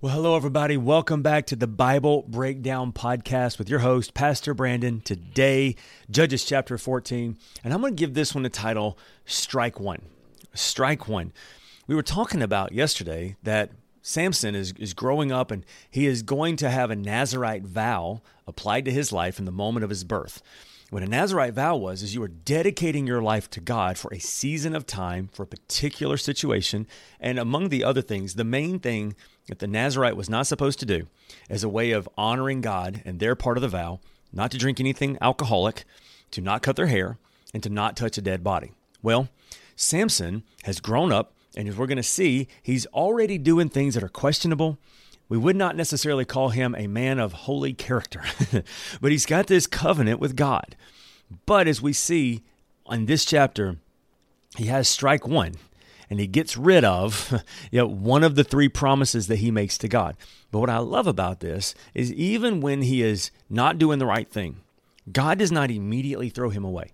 Well, hello, everybody. Welcome back to the Bible Breakdown Podcast with your host, Pastor Brandon. Today, Judges chapter 14. And I'm going to give this one the title Strike One. Strike One. We were talking about yesterday that Samson is, is growing up and he is going to have a Nazarite vow applied to his life in the moment of his birth. What a Nazarite vow was is you were dedicating your life to God for a season of time, for a particular situation. And among the other things, the main thing that the Nazarite was not supposed to do as a way of honoring God and their part of the vow, not to drink anything alcoholic, to not cut their hair, and to not touch a dead body. Well, Samson has grown up, and as we're going to see, he's already doing things that are questionable. We would not necessarily call him a man of holy character, but he's got this covenant with God. But as we see in this chapter, he has strike one and he gets rid of you know, one of the three promises that he makes to God. But what I love about this is even when he is not doing the right thing, God does not immediately throw him away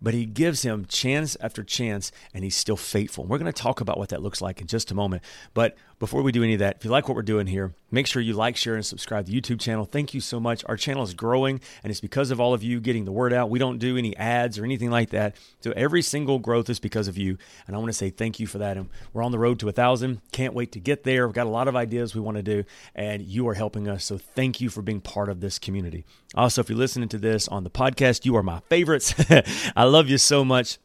but he gives him chance after chance and he's still faithful. We're going to talk about what that looks like in just a moment. But before we do any of that, if you like what we're doing here, make sure you like, share, and subscribe to the YouTube channel. Thank you so much. Our channel is growing and it's because of all of you getting the word out. We don't do any ads or anything like that. So every single growth is because of you. And I want to say thank you for that. And we're on the road to a thousand. Can't wait to get there. We've got a lot of ideas we want to do, and you are helping us. So thank you for being part of this community. Also, if you're listening to this on the podcast, you are my favorites. I love you so much.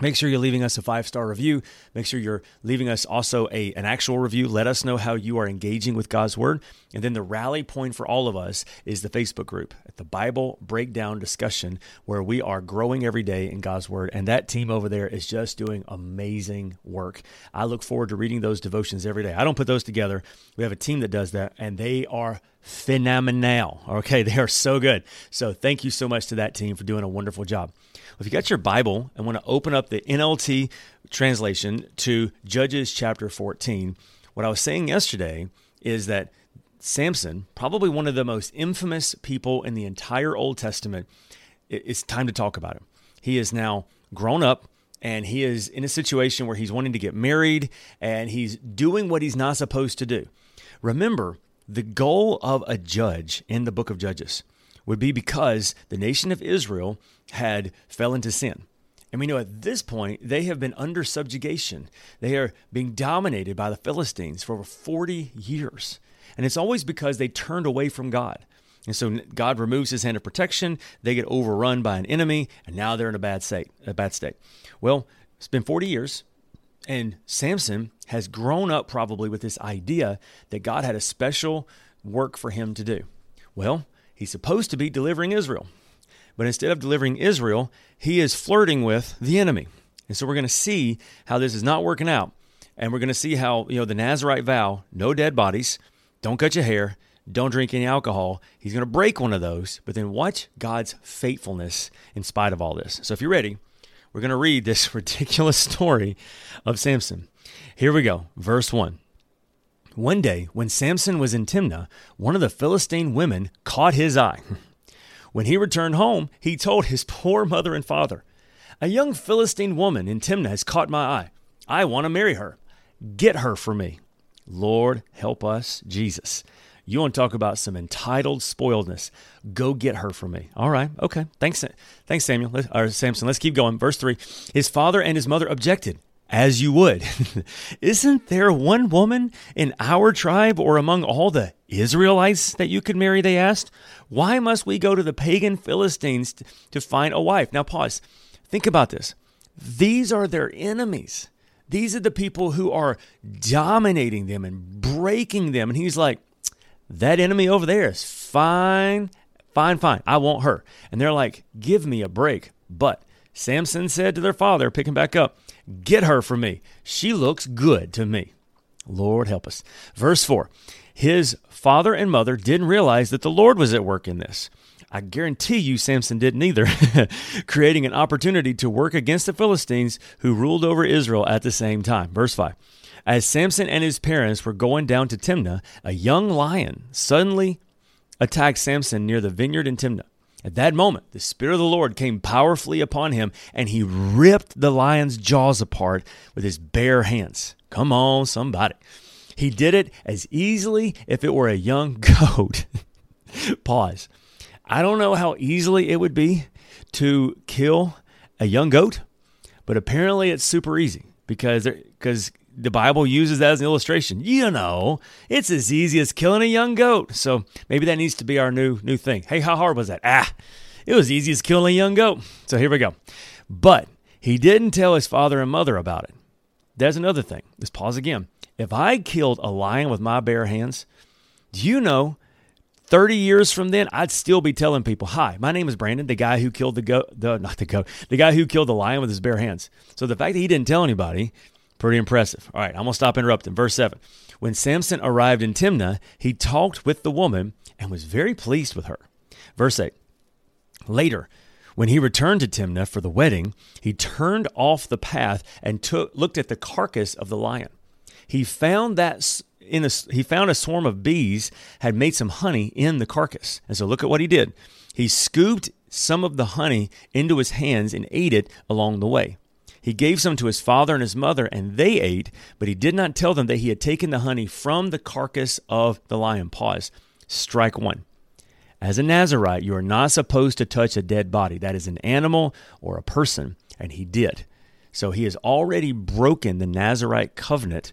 Make sure you're leaving us a five star review. Make sure you're leaving us also a, an actual review. Let us know how you are engaging with God's Word. And then the rally point for all of us is the Facebook group at the Bible Breakdown Discussion, where we are growing every day in God's Word. And that team over there is just doing amazing work. I look forward to reading those devotions every day. I don't put those together, we have a team that does that, and they are phenomenal. Okay, they are so good. So thank you so much to that team for doing a wonderful job. If you got your Bible and want to open up the NLT translation to Judges chapter 14, what I was saying yesterday is that Samson, probably one of the most infamous people in the entire Old Testament, it's time to talk about him. He is now grown up and he is in a situation where he's wanting to get married and he's doing what he's not supposed to do. Remember, the goal of a judge in the book of Judges would be because the nation of Israel had fell into sin. And we know at this point they have been under subjugation. They are being dominated by the Philistines for over 40 years. And it's always because they turned away from God. And so God removes his hand of protection, they get overrun by an enemy, and now they're in a bad state, a bad state. Well, it's been 40 years, and Samson has grown up probably with this idea that God had a special work for him to do. Well, he's supposed to be delivering Israel. But instead of delivering Israel, he is flirting with the enemy. And so we're going to see how this is not working out. And we're going to see how, you know, the Nazarite vow, no dead bodies, don't cut your hair, don't drink any alcohol. He's going to break one of those, but then watch God's faithfulness in spite of all this. So if you're ready, we're going to read this ridiculous story of Samson. Here we go, verse 1. One day, when Samson was in Timnah, one of the Philistine women caught his eye. When he returned home, he told his poor mother and father, A young Philistine woman in Timnah has caught my eye. I want to marry her. Get her for me. Lord, help us, Jesus. You want to talk about some entitled spoiledness? Go get her for me. All right, okay. Thanks, thanks, Samuel or Samson. Let's keep going. Verse three: His father and his mother objected as you would. Isn't there one woman in our tribe or among all the Israelites that you could marry? They asked. Why must we go to the pagan Philistines to find a wife? Now, pause. Think about this. These are their enemies. These are the people who are dominating them and breaking them. And he's like, that enemy over there is fine, fine, fine. I want her. And they're like, give me a break. But Samson said to their father, picking back up, Get her for me. She looks good to me. Lord help us. Verse 4 His father and mother didn't realize that the Lord was at work in this. I guarantee you Samson didn't either, creating an opportunity to work against the Philistines who ruled over Israel at the same time. Verse 5. As Samson and his parents were going down to Timnah, a young lion suddenly attacked Samson near the vineyard in Timnah. At that moment, the Spirit of the Lord came powerfully upon him, and he ripped the lion's jaws apart with his bare hands. Come on, somebody. He did it as easily if it were a young goat. Pause. I don't know how easily it would be to kill a young goat, but apparently it's super easy because because the Bible uses that as an illustration. You know, it's as easy as killing a young goat. So maybe that needs to be our new new thing. Hey, how hard was that? Ah, it was easy as killing a young goat. So here we go. But he didn't tell his father and mother about it. There's another thing. Let's pause again. If I killed a lion with my bare hands, do you know 30 years from then, I'd still be telling people, "Hi, my name is Brandon, the guy who killed the goat, the not the goat, the guy who killed the lion with his bare hands." So the fact that he didn't tell anybody Pretty impressive. All right, I'm going to stop interrupting. Verse 7. When Samson arrived in Timnah, he talked with the woman and was very pleased with her. Verse 8. Later, when he returned to Timnah for the wedding, he turned off the path and took, looked at the carcass of the lion. He found that in a, he found a swarm of bees had made some honey in the carcass. And so look at what he did. He scooped some of the honey into his hands and ate it along the way. He gave some to his father and his mother, and they ate, but he did not tell them that he had taken the honey from the carcass of the lion. Pause. Strike one. As a Nazarite, you are not supposed to touch a dead body. That is an animal or a person, and he did. So he has already broken the Nazarite covenant,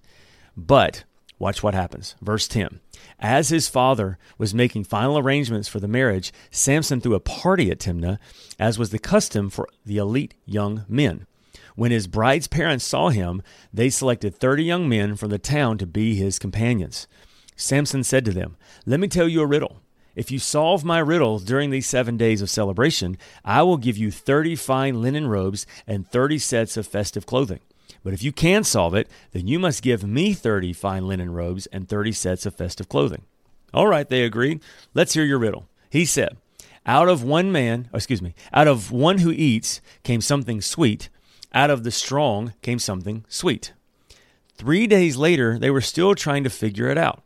but watch what happens. Verse 10. As his father was making final arrangements for the marriage, Samson threw a party at Timnah, as was the custom for the elite young men. When his bride's parents saw him, they selected 30 young men from the town to be his companions. Samson said to them, Let me tell you a riddle. If you solve my riddle during these seven days of celebration, I will give you 30 fine linen robes and 30 sets of festive clothing. But if you can solve it, then you must give me 30 fine linen robes and 30 sets of festive clothing. All right, they agreed. Let's hear your riddle. He said, Out of one man, oh, excuse me, out of one who eats came something sweet, out of the strong came something sweet. Three days later, they were still trying to figure it out.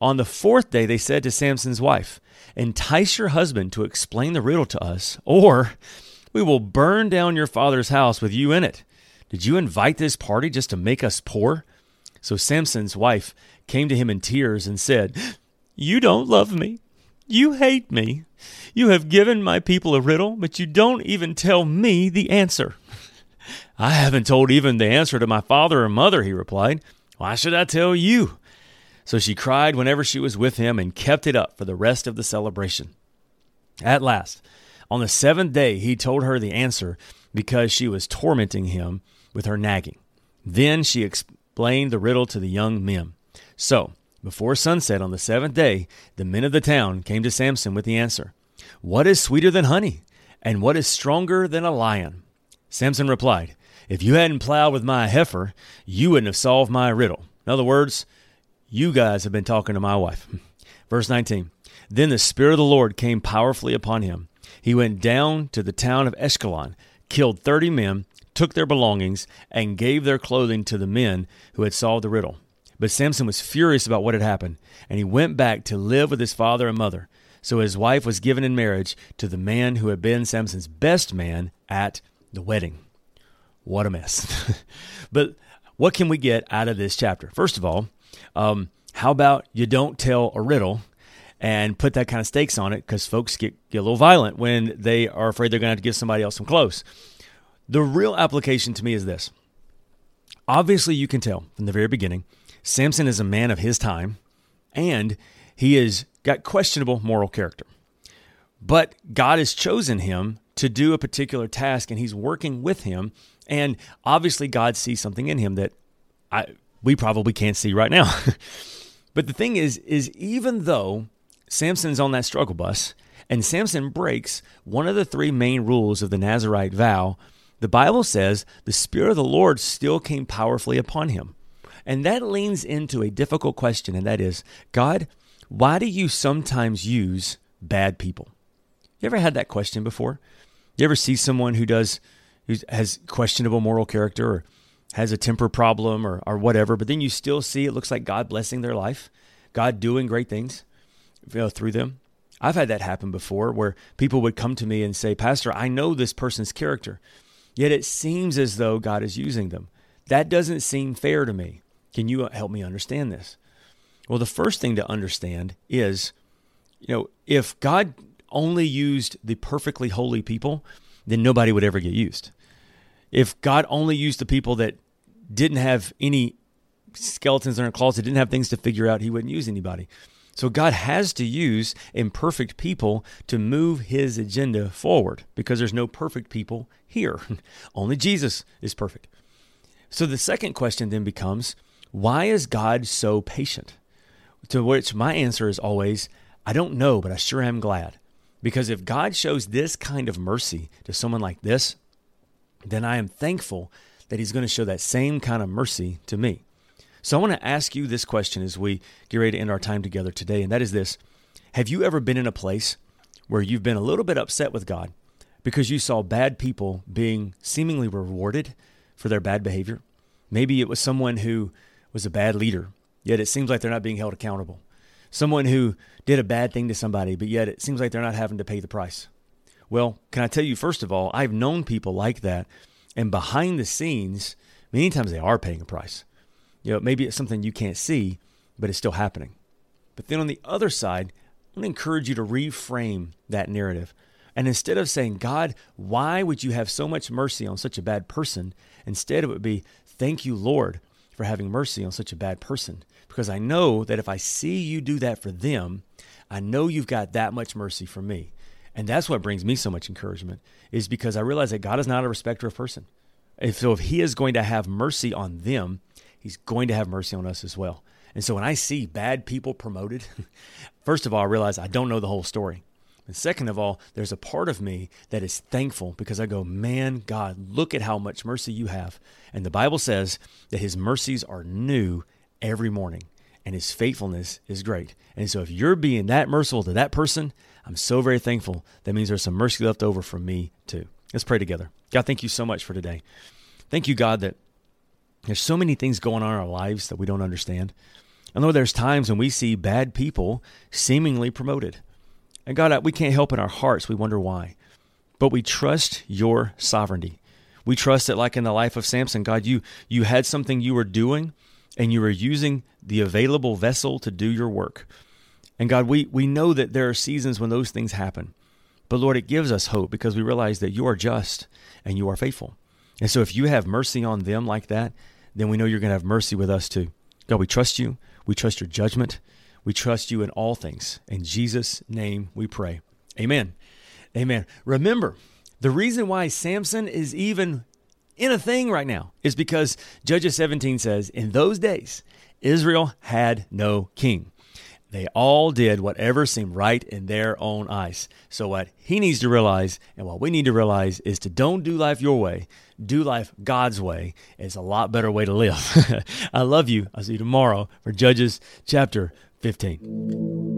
On the fourth day, they said to Samson's wife, Entice your husband to explain the riddle to us, or we will burn down your father's house with you in it. Did you invite this party just to make us poor? So Samson's wife came to him in tears and said, You don't love me. You hate me. You have given my people a riddle, but you don't even tell me the answer. I haven't told even the answer to my father or mother, he replied. Why should I tell you? So she cried whenever she was with him and kept it up for the rest of the celebration. At last, on the seventh day, he told her the answer because she was tormenting him with her nagging. Then she explained the riddle to the young men. So, before sunset on the seventh day, the men of the town came to Samson with the answer What is sweeter than honey? And what is stronger than a lion? Samson replied, If you hadn't plowed with my heifer, you wouldn't have solved my riddle. In other words, you guys have been talking to my wife. Verse 19 Then the Spirit of the Lord came powerfully upon him. He went down to the town of Ashkelon, killed 30 men, took their belongings, and gave their clothing to the men who had solved the riddle. But Samson was furious about what had happened, and he went back to live with his father and mother. So his wife was given in marriage to the man who had been Samson's best man at the wedding. What a mess. but what can we get out of this chapter? First of all, um, how about you don't tell a riddle and put that kind of stakes on it because folks get, get a little violent when they are afraid they're going to have to give somebody else some close. The real application to me is this. Obviously, you can tell from the very beginning, Samson is a man of his time and he has got questionable moral character. But God has chosen him to do a particular task and he's working with him and obviously god sees something in him that I, we probably can't see right now. But the thing is is even though samson's on that struggle bus and samson breaks one of the three main rules of the nazarite vow the bible says the spirit of the lord still came powerfully upon him. And that leans into a difficult question and that is god why do you sometimes use bad people? You ever had that question before? You ever see someone who does who has questionable moral character or has a temper problem or, or whatever, but then you still see it looks like God blessing their life, God doing great things you know, through them. I've had that happen before where people would come to me and say, Pastor, I know this person's character, yet it seems as though God is using them. That doesn't seem fair to me. Can you uh, help me understand this? Well, the first thing to understand is, you know, if God only used the perfectly holy people, then nobody would ever get used. If God only used the people that didn't have any skeletons in their closet, didn't have things to figure out, he wouldn't use anybody. So God has to use imperfect people to move his agenda forward because there's no perfect people here. Only Jesus is perfect. So the second question then becomes why is God so patient? To which my answer is always, I don't know, but I sure am glad. Because if God shows this kind of mercy to someone like this, then I am thankful that He's going to show that same kind of mercy to me. So I want to ask you this question as we get ready to end our time together today, and that is this Have you ever been in a place where you've been a little bit upset with God because you saw bad people being seemingly rewarded for their bad behavior? Maybe it was someone who was a bad leader, yet it seems like they're not being held accountable someone who did a bad thing to somebody, but yet it seems like they're not having to pay the price. Well, can I tell you, first of all, I've known people like that, and behind the scenes, many times they are paying a price. You know, maybe it's something you can't see, but it's still happening. But then on the other side, I want to encourage you to reframe that narrative. And instead of saying, God, why would you have so much mercy on such a bad person? Instead, it would be, Thank you, Lord, for having mercy on such a bad person because I know that if I see you do that for them, I know you've got that much mercy for me. And that's what brings me so much encouragement is because I realize that God is not a respecter of person. If, so if he is going to have mercy on them, he's going to have mercy on us as well. And so when I see bad people promoted, first of all, I realize I don't know the whole story. And second of all, there's a part of me that is thankful because I go, man, God, look at how much mercy you have. And the Bible says that his mercies are new every morning, and his faithfulness is great. And so, if you're being that merciful to that person, I'm so very thankful. That means there's some mercy left over for me too. Let's pray together. God, thank you so much for today. Thank you, God, that there's so many things going on in our lives that we don't understand. And Lord, there's times when we see bad people seemingly promoted. And God, we can't help in our hearts. We wonder why. But we trust your sovereignty. We trust that, like in the life of Samson, God, you, you had something you were doing and you were using the available vessel to do your work. And God, we, we know that there are seasons when those things happen. But Lord, it gives us hope because we realize that you are just and you are faithful. And so if you have mercy on them like that, then we know you're going to have mercy with us too. God, we trust you. We trust your judgment. We trust you in all things. In Jesus' name we pray. Amen. Amen. Remember, the reason why Samson is even in a thing right now is because Judges 17 says, In those days, Israel had no king. They all did whatever seemed right in their own eyes. So, what he needs to realize and what we need to realize is to don't do life your way, do life God's way. It's a lot better way to live. I love you. I'll see you tomorrow for Judges chapter 15.